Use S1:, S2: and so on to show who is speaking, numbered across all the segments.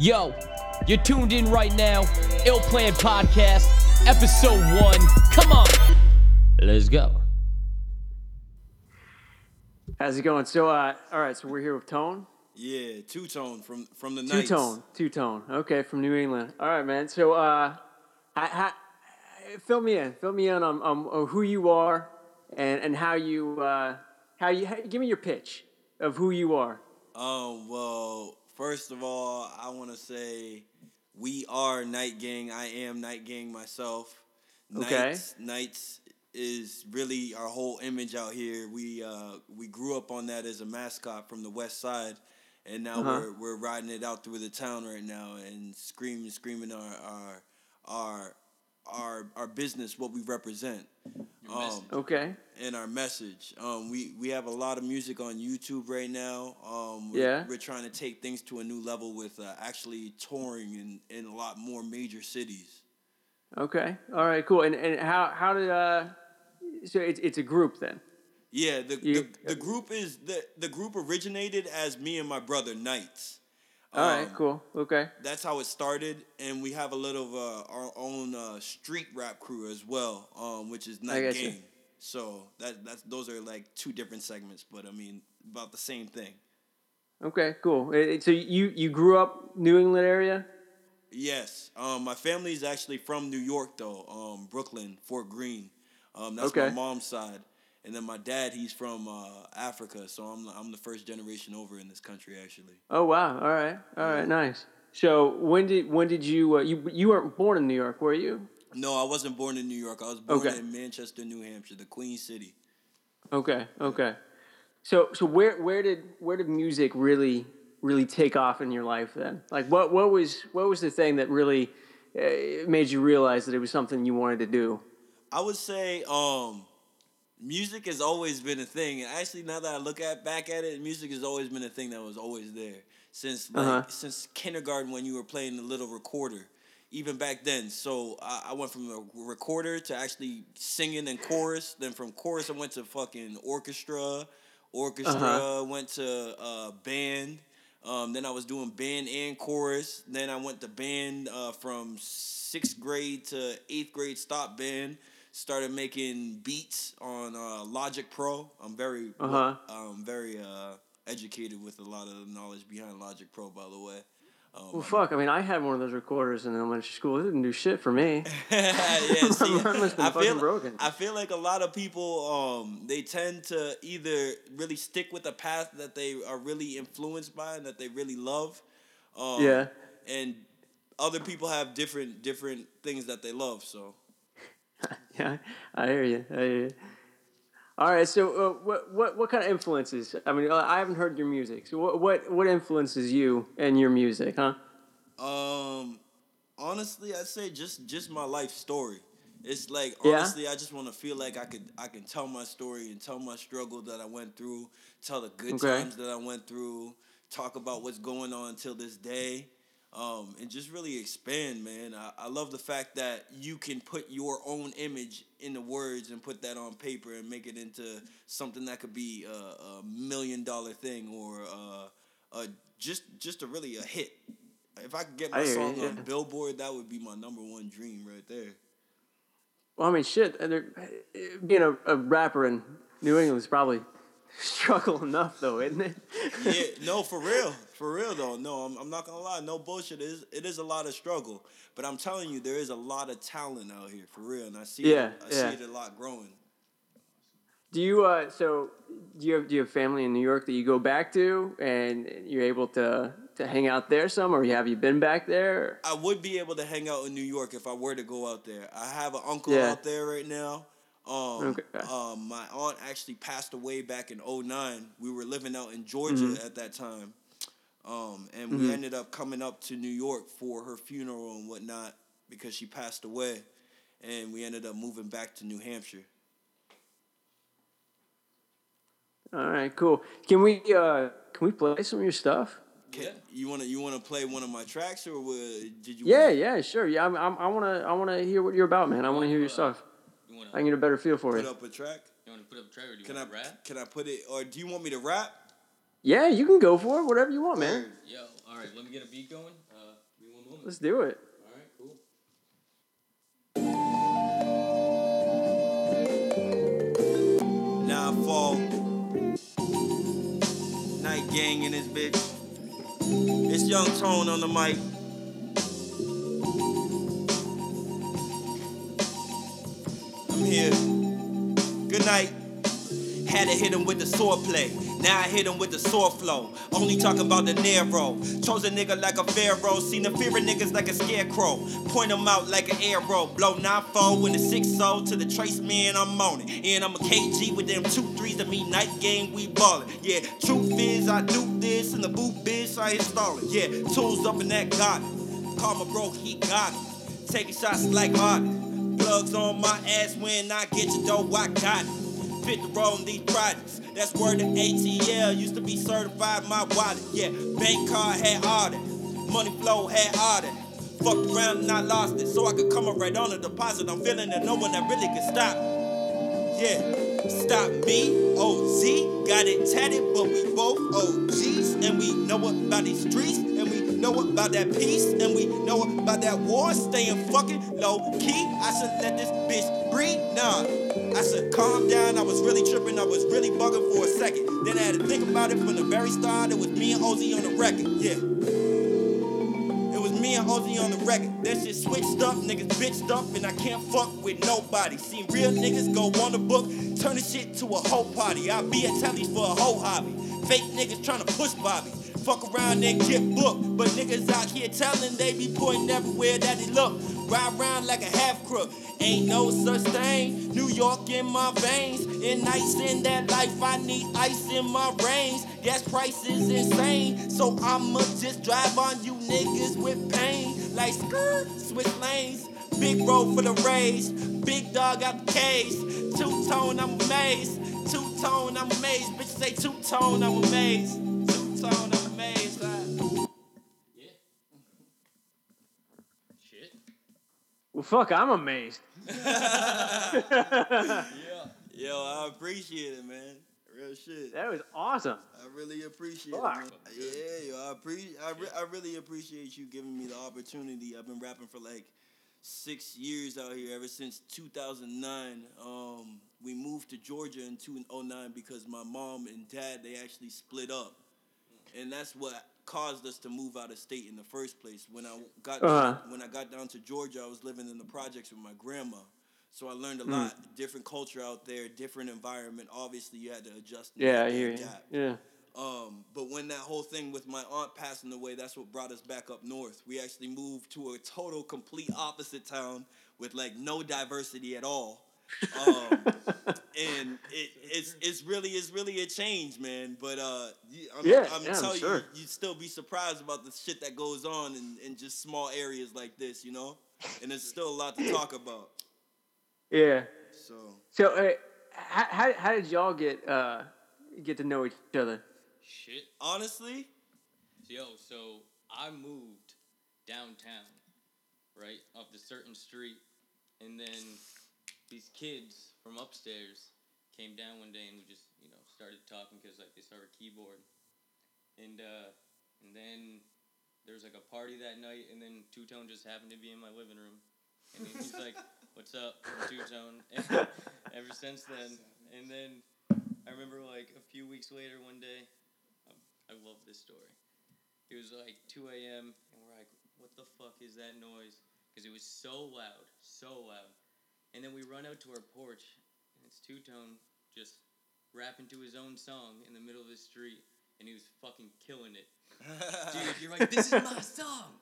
S1: Yo, you're tuned in right now. Ill Plan Podcast, episode one. Come on. Let's go.
S2: How's it going? So, uh, all right, so we're here with Tone.
S3: Yeah, two tone from from the
S2: Two Tone. Two Tone. Okay, from New England. All right, man. So, uh, I, I, fill me in. Fill me in on, on, on who you are and, and how you, uh, how you, how, give me your pitch of who you are.
S3: Um, well, first of all, I want to say we are Night Gang. I am Night Gang myself.
S2: Okay.
S3: Knights, Knights is really our whole image out here. We uh we grew up on that as a mascot from the West Side, and now
S2: Uh-huh.
S3: we're we're riding it out through the town right now and screaming, screaming our our our our, our business, what we represent. Um,
S2: Okay.
S3: And our message. Um, we we have a lot of music on YouTube right now. Um, we're,
S2: Yeah.
S3: we're trying to take things to a new level with uh, actually touring in, in a lot more major cities.
S2: Okay. All right, cool. And, and how, how did, uh, so it's, it's a group then?
S3: Yeah, the,
S2: You-
S3: the the group is the the group originated as me and my brother Knights.
S2: All right,
S3: Um,
S2: cool. Okay.
S3: That's how it started, and we have a little of uh, our own uh, street rap crew as well, um, which is Night
S2: gotcha.
S3: Gang. So that that's those are like two different segments, but I mean about the same thing.
S2: Okay, cool. So you, you grew up New England area?
S3: Yes. Um, my family is actually from New York though. Um, Brooklyn, Fort Greene. Um, that's
S2: Okay.
S3: my mom's side, and then my dad he's from uh, Africa, so I'm I'm the first generation over in this country actually.
S2: Oh wow! All right, all right, nice. So when did when did you uh, you you weren't born in New York, were you?
S3: No, I wasn't born in New York. I was born
S2: Okay.
S3: in Manchester, New Hampshire, the Queen City.
S2: Okay, okay. So so where where did where did music really really take off in your life then? Like what what was what was the thing that really uh, made you realize that it was something you wanted to do?
S3: I would say um, music has always been a thing. And actually, now that I look at back at it, music has always been a thing that was always there since like
S2: Uh-huh.
S3: since kindergarten when you were playing the little recorder. Even back then, so I, I went from a recorder to actually singing in chorus. Then from chorus, I went to fucking orchestra. Orchestra
S2: Uh-huh.
S3: went to uh, band. Um, then I was doing band and chorus. Then I went to band uh, from sixth grade to eighth grade. Stop band. Started making beats on uh, Logic Pro. I'm very,
S2: Uh-huh.
S3: um, very uh, educated with a lot of the knowledge behind Logic Pro. By the way. Um,
S2: Well, fuck. I mean, I had one of those recorders in elementary school. It didn't do shit for me.
S3: yeah, see,
S2: Mine must've been
S3: I
S2: fucking
S3: feel
S2: broken.
S3: I feel like a lot of people um they tend to either really stick with a path that they are really influenced by and that they really love. Um,
S2: Yeah.
S3: And other people have different different things that they love. So
S2: Yeah, I hear you. I hear you. All right, so uh, what what what kind of influences? I mean, I haven't heard your music. So what what what influences you and your music, huh?
S3: Um, honestly, I'd say just just my life story. It's like
S2: Yeah?
S3: honestly, I just want to feel like I could I can tell my story and tell my struggle that I went through, tell the good
S2: Okay.
S3: times that I went through, talk about what's going on till this day, um, and just really expand, man. I, I love the fact that you can put your own image in the words and put that on paper and make it into something that could be a, a million dollar thing or uh, a just just a really a hit. If I could get my
S2: you,
S3: song
S2: yeah.
S3: on Billboard, that would be my number one dream right there.
S2: Well, I mean, shit. and Being a, a rapper in New England is probably struggle enough, though, isn't it?
S3: yeah, no, for real, for real though. No, I'm, I'm not gonna lie. No bullshit. It is it is a lot of struggle, but I'm telling you, there is a lot of talent out here for real, and I see
S2: Yeah,
S3: it, I
S2: yeah.
S3: see it a lot growing.
S2: Do you uh so do you have do you have family in New York that you go back to and you're able to to hang out there some or have you been back there?
S3: I would be able to hang out in New York if I were to go out there. I have an uncle
S2: Yeah.
S3: out there right now. Um,
S2: Okay.
S3: um, my aunt actually passed away back in 09. We were living out in Georgia
S2: Mm-hmm.
S3: at that time. Um, and we ended up coming up to New York for her funeral and whatnot because she passed away. And we ended up moving back to New Hampshire.
S2: All right, cool. Can we uh can we play some of your stuff?
S3: Can, You wanna you wanna play one of my tracks or what, did you?
S2: Yeah, yeah, sure. Yeah, I'm, I'm, I wanna I wanna hear what you're about, man. I wanna hear your stuff.
S4: You wanna,
S2: I can get a better feel for
S3: put
S2: it.
S3: up a track?
S4: you wanna put up a track or do you
S3: Can I
S4: wanna rap?
S3: can I put it or do you want me to rap?
S2: Yeah, you can go for it. Whatever you want, man.
S4: Yo, all right, let me get a beat going. Uh,
S1: moment.
S2: Let's do it.
S1: All right, cool.
S3: Now I fall. Night gang in this bitch. It's Young Tone on the mic. Here. Good night. Had to hit him with the sword play. Now I hit him with the sword flow. Only talking about the narrow. Chose a nigga like a pharaoh. Seen the fear of niggas like a scarecrow. Point him out like an arrow. Blow 9-4 with a 6-0 to the trace man, I'm on it. And I'm a KG with them two threes to me night game, we ballin'. Yeah, truth is I do this And the boot biz, I install it. Yeah, tools up in that garden. Call my bro, he got it. Taking shots like Harden. Plugs on my ass when I get your dough, I got it. Fit the roll in these projects. That's word to ATL. Used to be certified my wallet. Yeah, bank card had all that. Money flow had all that. Fucked around and I lost it. So I could come up right on the deposit. I'm feeling that no one that really can stop. Me. Yeah, stop me. OZ got it tatted, but we both OGs. And we know about these streets. And we know about that peace. And we know about that war. Staying fucking low key. I should let this bitch breathe. Nah. I said, calm down. I was really tripping. I was really bugging for a second. Then I had to think about it from the very start. It was me and Ozzy on the record. Yeah. It was me and Ozzy on the record. That shit switched up, niggas bitched up, and I can't fuck with nobody. Seen real niggas go on the book, turn the shit to a whole party. I be at tellies for a whole hobby. Fake niggas tryna push Bobby. Fuck around and get booked. But niggas out here telling they be pointing everywhere that they look. Ride around like a half crook. Ain't no such thing. New York in my veins. And ice in that life. I need ice in my reins. Gas prices insane. So I'ma just drive on you niggas with pain. Like skirt, switch lanes. Big road for the race. Big dog out the cage. Two tone, I'm amazed. Two tone, I'm amazed. Bitch say two tone, I'm amazed. Two tone, I'm
S2: Well, fuck, I'm amazed.
S1: Yeah.
S3: Yo, I appreciate it, man. Real shit.
S2: That was awesome.
S3: I really appreciate
S2: Fuck.
S3: it. Man. Yeah, yo, I appreciate. I, re- I really appreciate you giving me the opportunity. I've been rapping for like six years out here, ever since 2009. Um, we moved to Georgia in 2009 because my mom and dad they actually split up, and that's what caused us to move out of state in the first place. When I got
S2: Uh-huh.
S3: when I got down to Georgia, I was living in the projects with my grandma. So I learned a
S2: Hmm.
S3: lot, different culture out there, different environment. Obviously, you had to adjust.
S2: Yeah, I hear you. Yeah.
S3: Um, but when that whole thing with my aunt passing away, that's what brought us back up north. We actually moved to a total, complete opposite town with like no diversity at all. Um, and it, it's it's really it's really a change, man. But uh, you- I'm,
S2: Yeah,
S3: I'm
S2: yeah, I'm sure.
S3: you, you'd still be surprised about the shit that goes on in, in just small areas like this, you know. And there's still a lot to talk about.
S2: Yeah.
S3: So
S2: So, uh, how, how, how did y'all get uh, get to know each other?
S1: Shit.
S3: honestly,
S1: Yo, so I moved downtown, right, up the certain street, and then these kids from upstairs came down one day and we just, you know, started talking because like they saw our keyboard, and uh, and then there was like a party that night, and then Two Tone just happened to be in my living room, and then he's like, "What's up, Two Tone?" Ever since then, and then I remember like a few weeks later, one day, I, I love this story. It was like 2 a.m. and we're like, what the fuck is that noise? Because it was so loud, so loud. And then we run out to our porch and it's Two Tone just rapping to his own song in the middle of the street and he was fucking killing it. Dude, you're like, this is my song!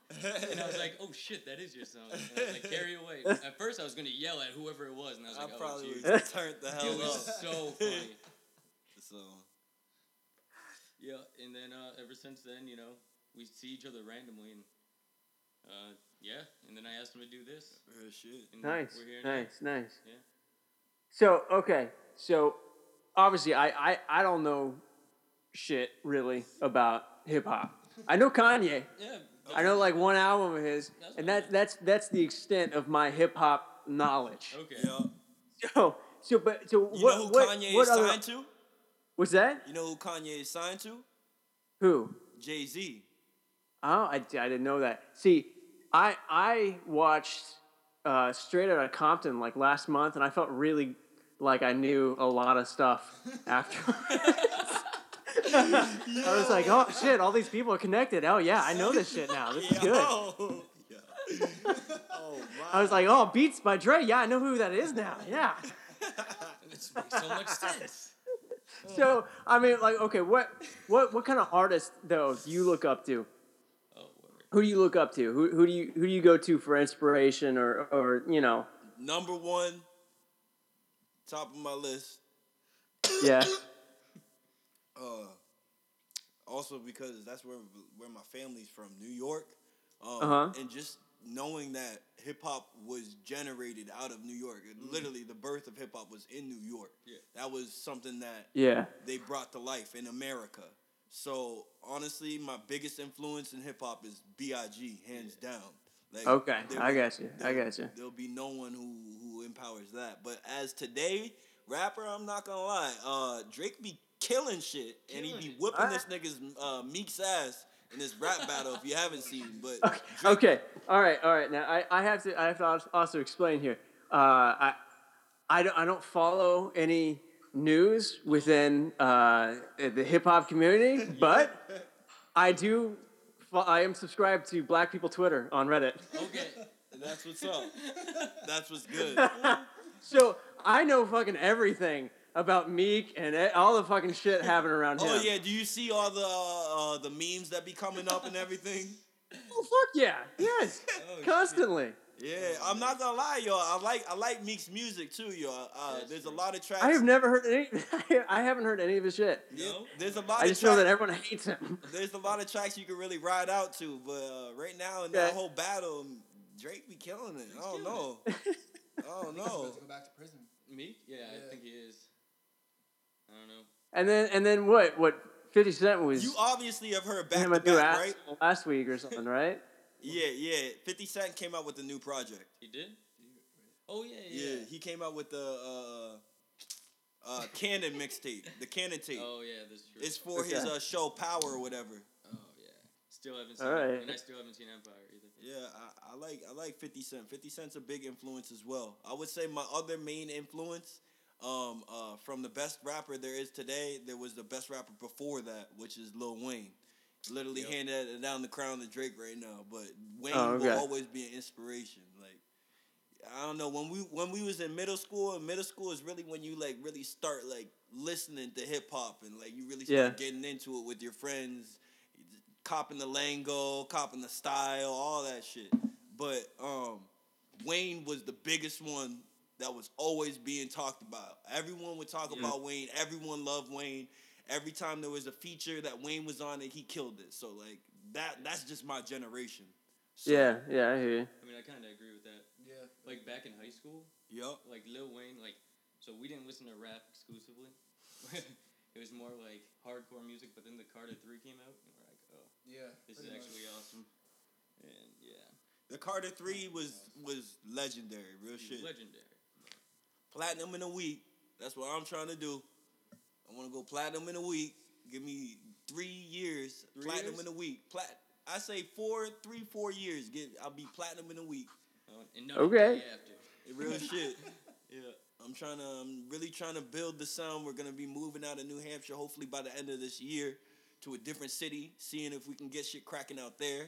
S1: And I was like, oh shit, that is your song. And I was like, carry away. At first I was gonna yell at whoever it was and I was
S3: I
S1: like, oh,
S3: probably
S1: geez.
S3: would have turned the hell
S1: It was
S3: up.
S1: so funny.
S3: So
S1: Yeah, and then uh, ever since then, you know, we see each other randomly, and uh, yeah, and then I asked him to do this.
S3: real shit.
S1: And
S2: Nice,
S1: we're here now.
S2: nice, nice.
S1: Yeah.
S2: So, okay, so obviously, I, I, I don't know shit really about hip hop. I know Kanye.
S1: Yeah.
S2: I know like one album of his,
S1: That's
S2: and
S1: fine.
S2: that that's that's the extent of my hip hop knowledge.
S1: Okay.
S3: Yeah.
S2: So, so, but so
S3: You
S2: what?
S3: know who
S2: what,
S3: Kanye
S2: what
S3: is
S2: other-
S3: signed to?
S2: What's that?
S3: You know who Kanye is signed to?
S2: Who?
S3: Jay Z.
S2: Oh, I, I didn't know that. See, I I watched uh, Straight Outta Compton like last month, and I felt really like I knew a lot of stuff after. I was like, oh shit, all these people are connected. Oh yeah, I know this shit now. This is good.
S3: Yo. Yo. Oh my.
S2: I was like, oh, Beats by Dre. Yeah, I know who that is now. Yeah.
S1: This makes so much sense.
S2: So I mean, like, okay, what what what kind of artist though do you look up to?
S1: Word.
S2: Who do you look up to? Who who do you who do you go to for inspiration or or you know?
S3: Number one, top of my list.
S2: Yeah.
S3: Uh, also because that's where where my family's from, New York. Um,
S2: Uh-huh.
S3: And just knowing that hip hop was generated out of New York, It- literally the birth of hip hop was in New York.
S1: Yeah.
S3: That was something that
S2: Yeah.
S3: they brought to life in America. So honestly, my biggest influence in hip hop is B.I.G. hands down. Like,
S2: Okay, I got you. I got you.
S3: There'll be no one who who empowers that. But as today rapper, I'm not gonna lie, uh, Drake be killing shit, and he be
S1: Killing it.
S3: whipping
S2: Alright.
S3: this nigga's uh, Meek's ass in this rap battle. If you haven't seen, but
S2: Okay.
S3: Drake-
S2: okay. All right. All right. Now I, I have to I have to also explain here. Uh, I I don't I don't follow any news within uh, the hip hop community, but I do. I am subscribed to Black People Twitter on Reddit,
S1: Okay.
S3: that's what's up. That's what's good.
S2: so I know fucking everything about Meek and all the fucking shit happening around him.
S3: Oh yeah, do you see all the uh, uh, the memes that be coming up and everything?
S2: Oh fuck yeah! Yes,
S3: Oh, shit.
S2: Constantly.
S3: Yeah, I'm not gonna lie, y'all. I like I like Meek's music too, y'all. Uh,
S1: That's
S3: there's a lot of tracks.
S2: I have never heard any. I haven't heard any of his shit.
S3: Yeah,
S1: No?
S3: there's a lot.
S2: I
S3: of
S2: just know that
S3: tracks-
S2: everyone hates him.
S3: There's a lot of tracks you can really ride out to, but uh, right now in
S2: Okay.
S3: that whole battle, Drake be killing it. I don't
S1: killing
S3: know. I don't
S4: He's
S3: know.
S4: supposed to go back to prison.
S1: Meek? Yeah,
S4: Yeah.
S1: I think he is. I don't know.
S2: And then and then what? What? Fifty Cent was
S3: You obviously have heard back
S2: him
S3: to
S2: a new
S3: back,
S2: ass
S3: right?
S2: last week or something, right?
S3: Yeah, yeah. Fifty Cent came out with a new project.
S1: He did? Oh, yeah,
S3: Yeah,
S1: yeah.
S3: he came out with the uh, uh, Kanan mixtape, the Kanan tape.
S1: Oh, yeah, that's true.
S3: It's for his uh, show Power or whatever.
S1: Oh, yeah. Still haven't seen
S2: Alright.
S1: it. And I still haven't seen Empire either.
S3: Yeah, I, I like I like Fifty Cent. Fifty Cent's a big influence as well. I would say my other main influence, um, uh, from the best rapper there is today, there was the best rapper before that, which is Lil Wayne. Literally
S1: Yep.
S3: handed down the crown to Drake right now, but Wayne
S2: Oh, okay.
S3: will always be an inspiration. Like I don't know when we when we was in middle school. and Middle school is really when you like really start like listening to hip hop and like you really start
S2: Yeah.
S3: getting into it with your friends copping the lingo, copping the style, all that shit. But um, Wayne was the biggest one that was always being talked about. Everyone would talk
S2: Yeah.
S3: about Wayne. Everyone loved Wayne. Every time there was a feature that Wayne was on it, he killed it. So like that that's just my generation. So,
S2: Yeah, yeah, I hear you.
S1: I mean, I kind of agree with that.
S4: Yeah.
S1: Like, back in high school,
S3: Yup.
S1: like Lil Wayne, like, so we didn't listen to rap exclusively. it was more like hardcore music, but then the Carter 3 came out, and we're like, oh,
S4: Yeah.
S1: this is
S4: pretty much.
S1: actually awesome. And yeah,
S3: The Carter Three was was legendary, real shit.
S1: legendary.
S3: Platinum in a week. That's what I'm trying to do. I want to go platinum in a week. Give me three years.
S1: Three
S3: platinum
S1: years?
S3: in a week. Plat. I say four, three, four years. Get. I'll be platinum in a week.
S1: Uh, and no
S2: Okay.
S1: after.
S3: Real shit. Yeah. I'm trying to. I'm really trying to build the sound. We're gonna be moving out of New Hampshire. Hopefully by the end of this year, to a different city. Seeing if we can get shit cracking out there.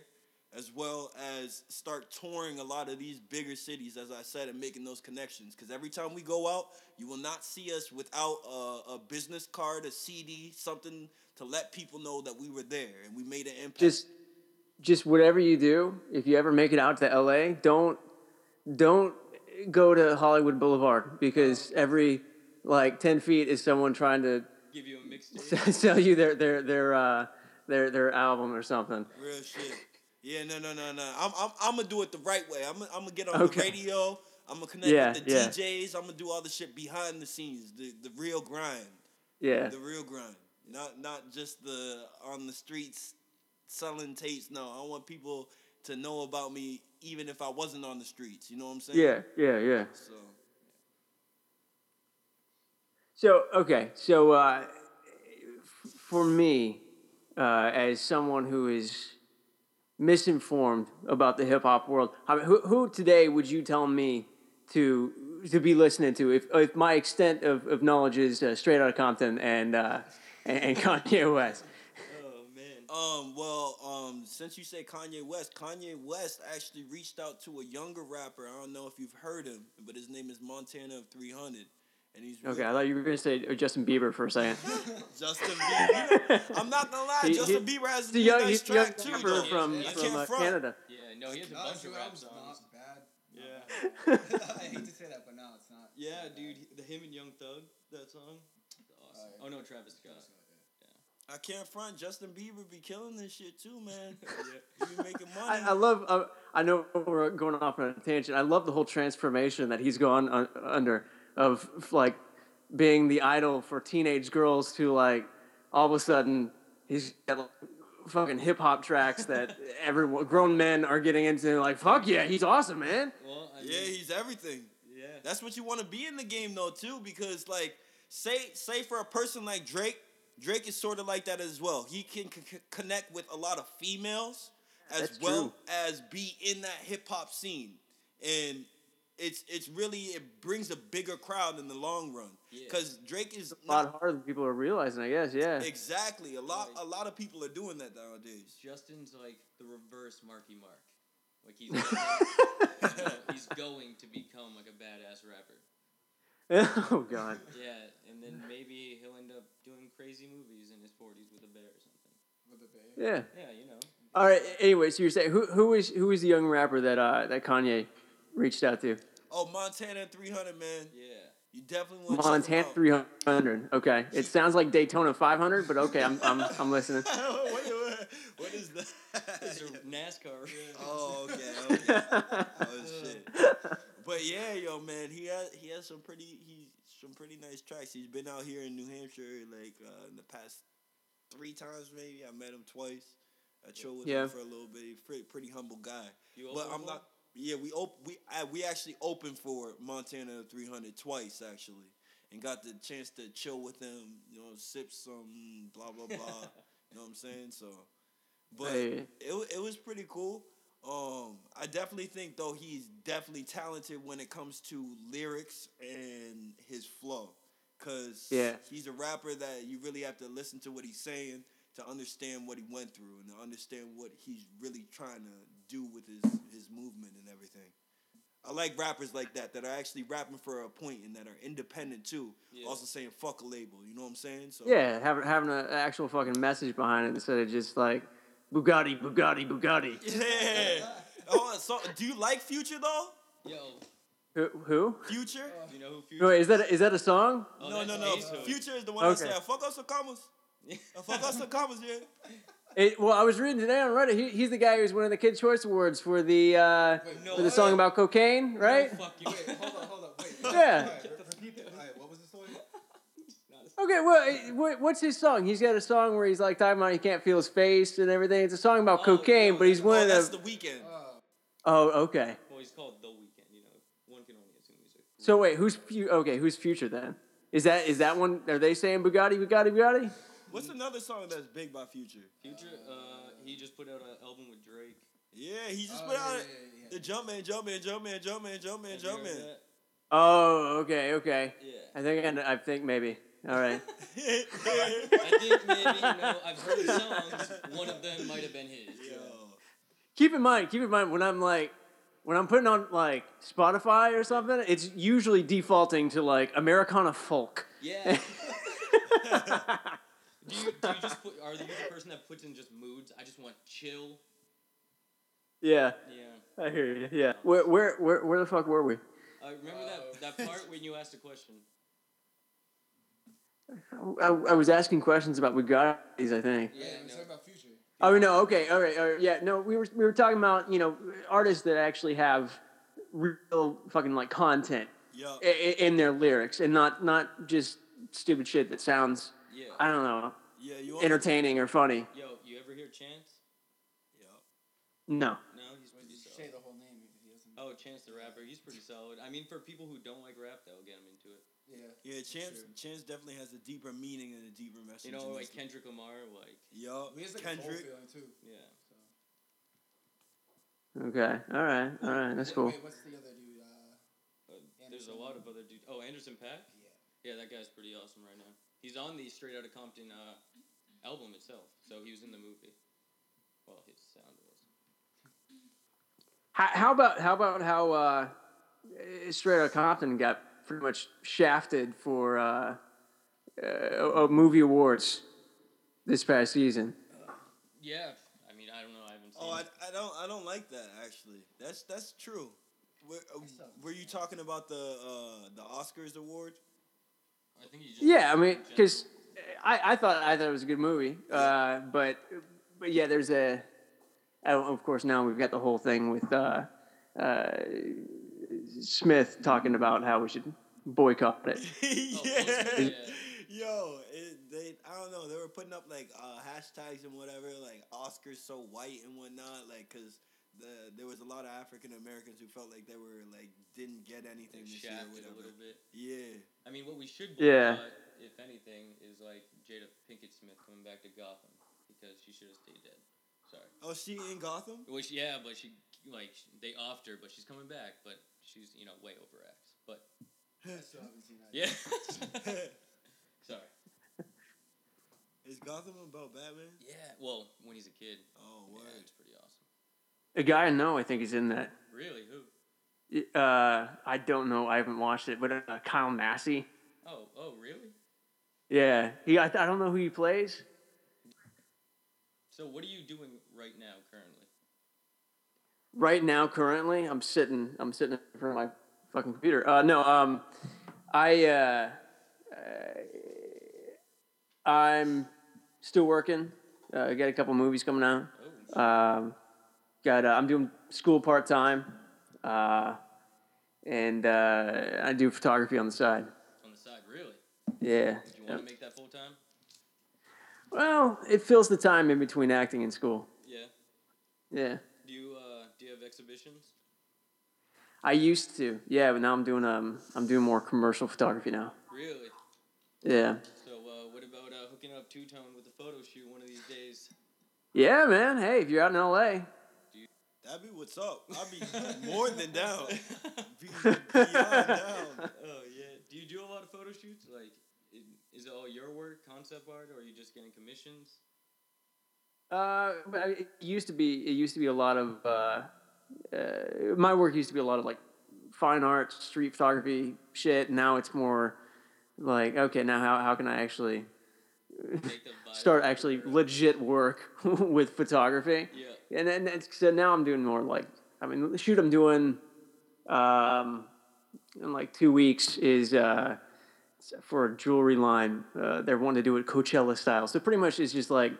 S3: As well as start touring a lot of these bigger cities, as I said, and making those connections. Because every time we go out, you will not see us without a, a business card, a CD, something to let people know that we were there and we made an impact.
S2: Just just whatever you do, if you ever make it out to LA, don't don't go to Hollywood Boulevard because every like ten feet is someone trying to
S1: Give you a mixtape.
S2: sell you their their their uh, their their album or something.
S3: Real shit. Yeah, no, no, no, no. I'm, I'm, I'm gonna do it the right way. I'm, I'm gonna get on
S2: Okay.
S3: the radio. I'm gonna connect
S2: Yeah,
S3: with the
S2: yeah.
S3: DJs. I'm gonna do all the shit behind the scenes, the, the real grind,
S2: Yeah.
S3: the real grind. Not, not just the on the streets selling tapes. No, I want people to know about me, even if I wasn't on the streets. You know what I'm saying?
S2: Yeah, yeah, yeah.
S3: So
S2: So okay, so uh, for me, uh, as someone who is misinformed about the hip hop world. I mean, who, who today would you tell me to to be listening to if if my extent of, of knowledge is uh, straight out of Compton and uh, and, and Kanye West?
S1: Oh man.
S3: Um, well, um, since you say Kanye West, Kanye West actually reached out to a younger rapper. I don't know if you've heard him, but his name is Montana of 300. And he's
S2: Okay, I thought you were gonna say uh, Justin Bieber for a second.
S3: Justin Bieber. I'm not gonna lie,
S2: He-
S3: Justin
S2: he-
S3: Bieber has
S2: He's a
S3: a
S2: young,
S3: nice
S2: he's a young
S3: too.
S2: rapper from,
S1: I
S2: from
S3: can't
S2: uh. Canada.
S1: Yeah, no, he has a
S4: No,
S1: bunch of rap songs.
S4: not bad.
S1: Yeah.
S4: I hate to say that, but no, it's not.
S1: Yeah, dude, the him and Young Thug, that song. Awesome.
S4: Oh, yeah.
S1: Oh no, Travis Scott.
S3: I can't front. Justin Bieber be killing this shit too, man. He be making money.
S2: I, I love. Uh, I know we're going off on a tangent. I love the whole transformation that he's gone un- under of like being the idol for teenage girls to like all of a sudden he's got like, fucking hip hop tracks that everyone grown men are getting into. Like fuck yeah, he's awesome, man.
S1: Well, I
S3: yeah, he's everything.
S1: yeah.
S3: That's what you want to be in the game though too, because like say say for a person like Drake, Drake is sort of like that as well. He can c- c- connect with a lot of females as
S2: That's
S3: well
S2: true.
S3: as be in that hip hop scene, and it's it's really it brings a bigger crowd in the long run.
S1: Yeah.
S3: Because Drake is
S2: A lot harder than people are realizing, I guess. Yeah.
S3: exactly a lot
S1: Like-
S3: a lot of people are doing that nowadays.
S1: Justin's like the reverse Marky Mark. Like he's going, he's going to become like a badass rapper.
S2: oh god.
S1: Yeah, and then maybe he'll end up doing crazy movies in his forties with a bear or something.
S4: With the Bay.
S2: Yeah.
S1: Yeah, you know.
S2: All right. Anyway, so you're saying who who is who is the young rapper that uh that Kanye reached out to?
S3: Oh, Montana 300 man,
S1: Yeah.
S3: you definitely want to
S2: Montana 300. Okay. It sounds like Daytona 500, but okay, I'm I'm I'm listening.
S3: what, what- what is that?
S1: It's a NASCAR.
S3: Oh, okay, okay. Oh shit. But yeah, yo, man, he has he has some pretty he some pretty nice tracks. He's been out here in New Hampshire like uh, in the past three times maybe. I met him twice. I chilled with
S2: Yeah.
S3: him for a little bit. He's pretty pretty humble guy.
S1: You
S3: But I'm
S1: for
S3: not. Yeah, we op- we I, we actually opened for Montana 300 twice actually, and got the chance to chill with him. You know, sip some blah blah blah. you know what I'm saying? So, but
S2: Hey.
S3: it it was pretty cool. Um, I definitely think though he's definitely talented when it comes to lyrics and his flow, cause
S2: Yeah.
S3: he's a rapper that you really have to listen to what he's saying to understand what he went through and to understand what he's really trying to do with his his movement and everything. I like rappers like that that are actually rapping for a point and that are independent too.
S1: Yeah.
S3: Also saying fuck a label. You know what I'm saying? So
S2: Yeah, having having an actual fucking message behind it instead of just like Bugatti, Bugatti, Bugatti.
S3: Yeah. oh, so do you like Future though?
S1: Yo,
S2: Who? who?
S3: Future?
S1: you know who Future?
S2: Wait, is that a, is that a song?
S1: Oh,
S3: no, no, no. Future is the one
S2: Okay.
S3: that said, "Fuck up some commas." Uh, Fuck up some commas, yeah.
S2: It, well, I was reading today on Reddit. He, he's the guy who's winning the Kid Choice Awards for the uh,
S4: Wait,
S1: no
S2: for the song about cocaine, right?
S1: Fuck you.
S4: Wait, hold on, hold on. Wait.
S2: Yeah.
S4: Alright, re- repeat that. Alright, what was?
S2: Okay, well, what's his song? He's got a song where he's like talking about he can't feel his face and everything. It's a song about
S1: Oh,
S2: cocaine,
S1: no,
S2: but he's
S1: no,
S3: Oh,
S2: winning
S3: that's
S2: a.
S3: the Weeknd.
S4: Uh,
S2: Oh, okay.
S1: Well, he's called The Weeknd. You know, one can only assume he's a.
S2: So wait, who's fu- okay? Who's future then? Is that is that one? Are they saying Bugatti, Bugatti, Bugatti?
S3: What's another song that's big by Future?
S1: Future, uh, he just put out an album with Drake.
S3: Yeah, he just
S4: Oh,
S3: put
S4: yeah,
S3: out
S4: yeah,
S3: it.
S4: yeah,
S3: the
S4: yeah.
S3: Jumpman, Jumpman, Jumpman, Jumpman, Jumpman,
S1: Have you heard
S3: Jumpman.
S1: that?
S2: Oh, okay, okay.
S1: Yeah.
S2: I think I, I think maybe. All right.
S1: I think maybe, you know, I've heard the songs. One of them might have been his.
S3: Yo.
S2: keep in mind, keep in mind when I'm like when I'm putting on like Spotify or something, it's usually defaulting to like Americana folk.
S1: Yeah. do you do you just put? Are you the person that puts in just moods? I just want chill.
S2: Yeah,
S1: Yeah.
S2: I hear you. Yeah. Where where where, where the fuck were we?
S1: Uh, remember that that part when you asked a question?
S2: I, I was asking questions about Bugattis, I think.
S4: Yeah,
S1: Yeah,
S4: we're
S1: no.
S4: talking about future.
S2: Oh no, okay, all right, all right, yeah, no, we were we were talking about you know artists that actually have real fucking like content
S3: Yo.
S2: i- i- in their lyrics and not not just stupid shit that sounds
S1: Yeah.
S2: I don't know
S3: Yeah, you want
S2: entertaining or funny.
S1: Yo, you ever hear Chance?
S3: Yo.
S2: No.
S1: No, he's pretty
S4: Just say the whole name if he doesn't.
S1: Oh, Chance the rapper. He's pretty solid. I mean, for people who don't like rap, that'll get them into it.
S4: Yeah.
S3: Yeah, Chance
S4: Sure.
S3: Chance definitely has a deeper meaning and a deeper message.
S1: You know, like
S3: his-
S1: Kendrick Lamar, like
S3: Yo,
S4: He has like a soul
S3: Kendrick.
S4: feeling too.
S1: yeah.
S4: So.
S2: Okay. All right. All right. That's
S4: Wait,
S2: cool.
S4: Wait, what's the other dude? Uh,
S1: Uh, there's a lot of other dudes. Oh, Anderson .Paak.
S4: yeah.
S1: Yeah, that guy's pretty awesome right now. He's on the Straight Outta Compton uh, album itself, so he was in the movie. Well, his sound was.
S2: How, how about how about how uh, Straight Outta Compton got pretty much shafted for uh, uh, uh, movie awards this past season?
S1: Yeah, I mean, I don't know. I haven't seen.
S3: Oh, I. I don't I don't like that actually. That's that's true. Were, uh, were you talking about the uh, the Oscars award?
S1: I think he just.
S2: Yeah, I mean, because I, I thought I thought it was a good movie, uh, but but yeah, there's a. oh, Of course, now we've got the whole thing with uh, uh, Smith talking about how we should boycott it.
S3: yeah.
S1: yeah.
S3: Yo, it, they I don't know. They were putting up like uh, hashtags and whatever, like Oscars so white and whatnot, like because the there was a lot of African Americans who felt like they were like didn't get anything
S1: Like,
S3: this year or
S1: shafted a
S3: whatever.
S1: little bit.
S3: Yeah.
S1: I mean, what we should do,
S2: Yeah.
S1: boycott, if anything, is like Jada Pinkett Smith coming back to Gotham because she should have stayed dead. Sorry.
S3: Oh, she in Gotham?
S1: Which yeah, but she like they offed her, but she's coming back. But she's you know way overacts. But
S4: I haven't seen that.
S1: yeah. Sorry.
S3: Is Gotham about Batman?
S1: Yeah. Well, when he's a kid.
S3: Oh,
S1: Yeah,
S3: word.
S1: it's pretty awesome.
S2: A guy I know, I think, is in that.
S1: Really? Who?
S2: Uh, I don't know. I haven't watched it, but uh, Kyle Massey.
S1: Oh, oh, really?
S2: Yeah, he. I, I don't know who he plays.
S1: So what are you doing right now, currently?
S2: Right now, currently, I'm sitting. I'm sitting in front of my fucking computer. Uh, no. Um, I. Uh, uh, I'm still working. Uh, got a couple movies coming out.
S1: Oh,
S2: Um, got. Uh, I'm doing school part time. Uh, and uh, I do photography on the side.
S1: on the side, really?
S2: Yeah.
S1: Did you want to make that full time?
S2: Well, it fills the time in between acting and school.
S1: Yeah.
S2: Yeah.
S1: Do you uh do you have exhibitions?
S2: I used to, yeah, but now I'm doing um I'm doing more commercial photography now.
S1: Really?
S2: Yeah.
S1: So uh, what about uh, hooking up Two Tone with a photo shoot one of these days?
S2: Yeah, man. Hey, if you're out in LA,
S3: That'd be what's up. I'd be more than down. Be beyond down.
S1: Oh yeah. Do you do a lot of photo shoots? Like, is it all your work, concept art, or are you just getting commissions?
S2: uh, but it used to be it used to be a lot of uh, uh, my work used to be a lot of like fine art, street photography shit. Now it's more like okay, now how how can I actually
S1: Make the vibe
S2: start actually legit work with photography?
S1: Yeah.
S2: And then so now I'm doing more like I mean the shoot I'm doing um, in like two weeks is uh, for a jewelry line. Uh, they're wanting to do it Coachella style. So pretty much it's just like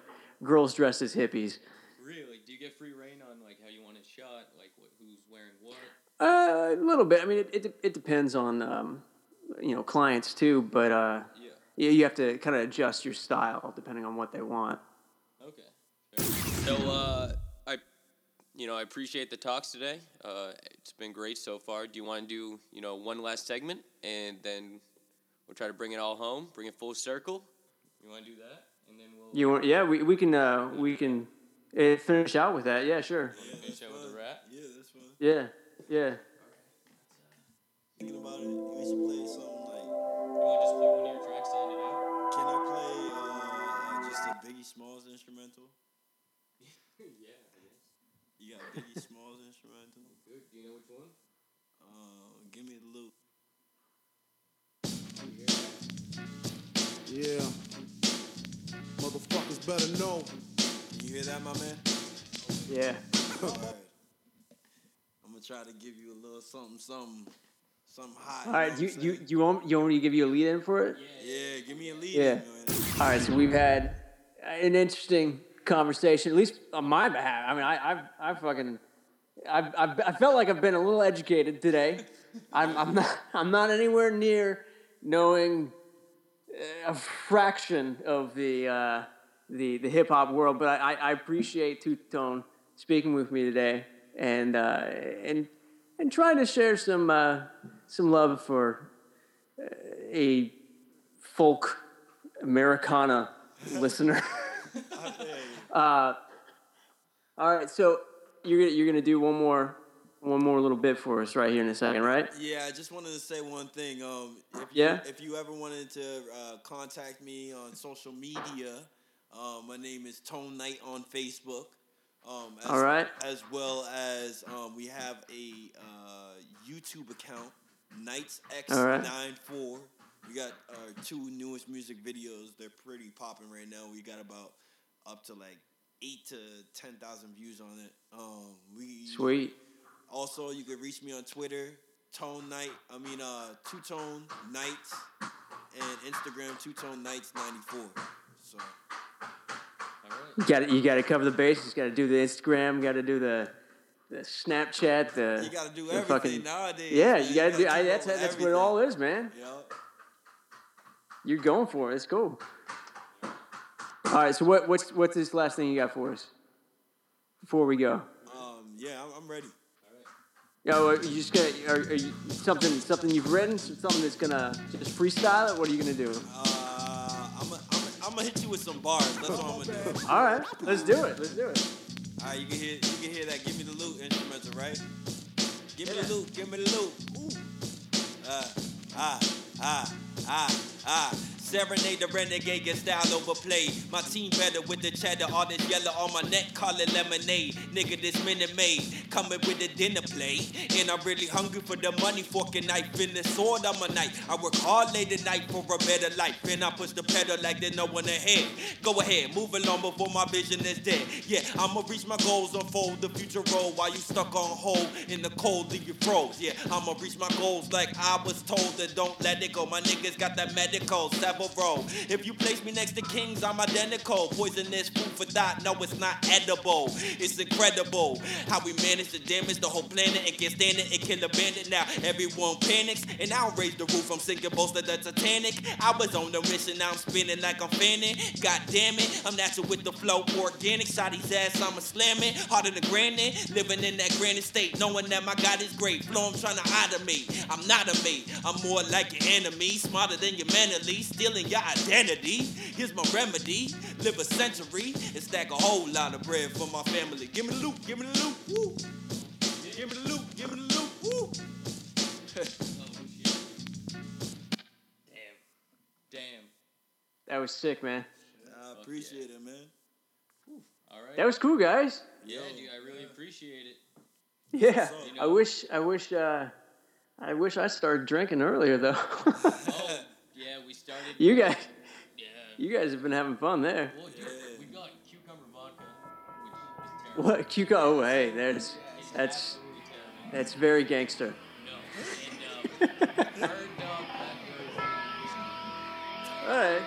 S2: girls dressed as hippies.
S1: Really? Do you get free reign on like how you want it shot, like what, who's wearing what?
S2: Uh, a little bit. I mean, it, it, it depends on um, you know clients too, but uh,
S1: Yeah.
S2: you, you have to kind of adjust your style depending on what they want.
S1: Okay. So, uh, you know, I appreciate the talks today. Uh, it's been great so far. Do you want to do, you know, one last segment and then we'll try to bring it all home, bring it full circle? You want to do that, and then we'll
S2: You want? Yeah, we, we can uh, we can uh, finish out with that. Yeah, sure.
S1: finish out with the rap.
S3: Yeah, that's fun.
S2: Yeah, yeah.
S3: Thinking about it, we should play something like.
S1: You want to just play one of your tracks to end it out?
S3: Can I play uh, just a Biggie Smalls instrumental?
S1: yeah. I guess.
S3: You got Biggie Smalls instrumental?
S1: Good. Do you know which one?
S3: Uh, give me the loop.
S5: Yeah. Motherfuckers better know.
S3: You hear that, my man?
S2: Yeah.
S3: Alright. I'm gonna try to give you a little something, something, something hot.
S2: All right,
S3: know
S2: you you you want you want me to give you a lead in for it?
S3: Yeah, give me a lead.
S2: Yeah.
S3: in.
S2: All right, so we've had an interesting conversation, at least on my behalf. I mean, I I've I fucking I've, I've I felt like I've been a little educated today. I'm I'm not I'm not anywhere near knowing uh, a fraction of the uh, the the hip hop world, but I, I appreciate Two Tone speaking with me today and uh, and and trying to share some uh, some love for uh, a folk Americana listener.
S3: I feel you.
S2: Uh, all right, so you're gonna, you're gonna do one more one more little bit for us right here in a second, right?
S3: Yeah, I just wanted to say one thing. Um, if
S2: Yeah?
S3: You, if you ever wanted to uh, contact me on social media, um, my name is Tone Knight on Facebook. Um, as,
S2: All right.
S3: As well as um, we have a uh, YouTube account, Knights
S2: All right.
S3: X94. We got our two newest music videos. They're pretty popping right now. We got about up to like eight to ten thousand views on it. Um, we
S2: Sweet.
S3: also, you can reach me on Twitter, Tone Night. I mean, uh, Two Tone Nights, and Instagram Two Tone Nights ninety four. So
S2: You got to you got to cover the bases. Got to do the Instagram. Got to do the the Snapchat. The
S3: you got to do everything
S2: fucking-
S3: nowadays.
S2: Yeah,
S3: man.
S2: you got to do. I,
S3: keep
S2: that's
S3: up
S2: that's what it all is, man.
S3: everything. Yup.
S2: You're going for it. It's cool. All right. So what what's what's this last thing you got for us before we go?
S3: Um, yeah, I'm, I'm ready.
S2: Yo, are you just gonna are, are you something something you've written? Something that's gonna just freestyle it? What are you gonna do?
S3: Uh, I'm gonna I'm I'm gonna hit you with some bars. That's all I'm gonna do.
S2: All right, let's do it. Let's do it.
S3: All right, you can hear you can hear that. Give me the loot instrumental, right? Give me the loot. Give me the loot. Ooh. Uh, ah, ah, ah, ah. Serenade the renegade, get style overplayed. My team better with the cheddar, all this yellow on my neck, call it lemonade. Nigga, this minute made, coming with a dinner plate. And I'm really hungry for the money, fork and knife in the sword on my night. I work hard late at night for a better life, and I push the pedal like there's no one ahead. Go ahead, move along before my vision is dead. Yeah, I'ma reach my goals, unfold the future road while you stuck on hold in the cold, leave you froze. Yeah, I'ma reach my goals like I was told that don't let it go. My niggas got that medical, several. If you place me next to kings, I'm identical. Poisonous food for thought, no, it's not edible. It's incredible how we manage to damage the whole planet and can't stand it and kill a bandit. Now everyone panics, and I'll raise the roof. I'm sinking boats to the Titanic. I was on the mission, now I'm spinning like I'm fanning. God damn it, I'm natural with the flow, organic. Shot his ass, I'ma slam it. Harder than granite, living in that granite state, knowing that my God is great. Flow, I'm trying to of me. I'm not a me, I'm more like your enemy. Smarter than your mentally, stealing your identity. Here's my remedy. Live a century and stack a whole lot of bread for my family. Give me the loot, give me the loot, woo. Give me the loot, give me the loot, woo.
S1: Damn. Damn.
S2: That was sick, man.
S3: I appreciate it, man.
S1: All right.
S2: That was cool, guys.
S1: yeah, dude. I really appreciate it.
S2: Yeah.
S1: You
S2: I wish I wish uh, I wish I started drinking earlier though.
S1: Oh, yeah. We started.
S2: you guys,
S1: Yeah.
S2: you guys have been having fun there.
S1: Well, dude, we got cucumber vodka, which is terrible.
S2: What cucumber? Oh, hey, there's
S1: It's
S2: that's
S1: absolutely terrible.
S2: That's very gangster.
S1: No. And um.
S2: All right.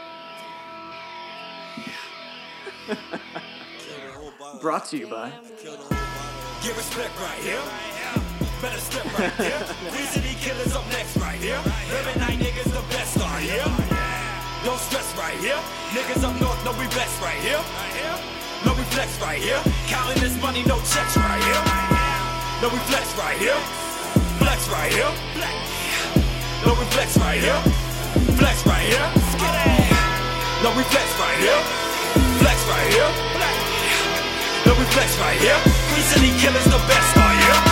S3: Kill the whole bottle.
S2: Brought to you by.
S3: Kill the whole bottle.
S5: Give respect right here. Better step right here. City killers up next right here. Every night niggas the best are here. Don't stress right here. Niggas up north know we blessed right here. No we flex right here. Counting this money, no checks right here. No we flex right here. Flex right here. No we flex right here. Flex right here. No we flex right here. Flex right here. No we flex right here. We city killers the best are here.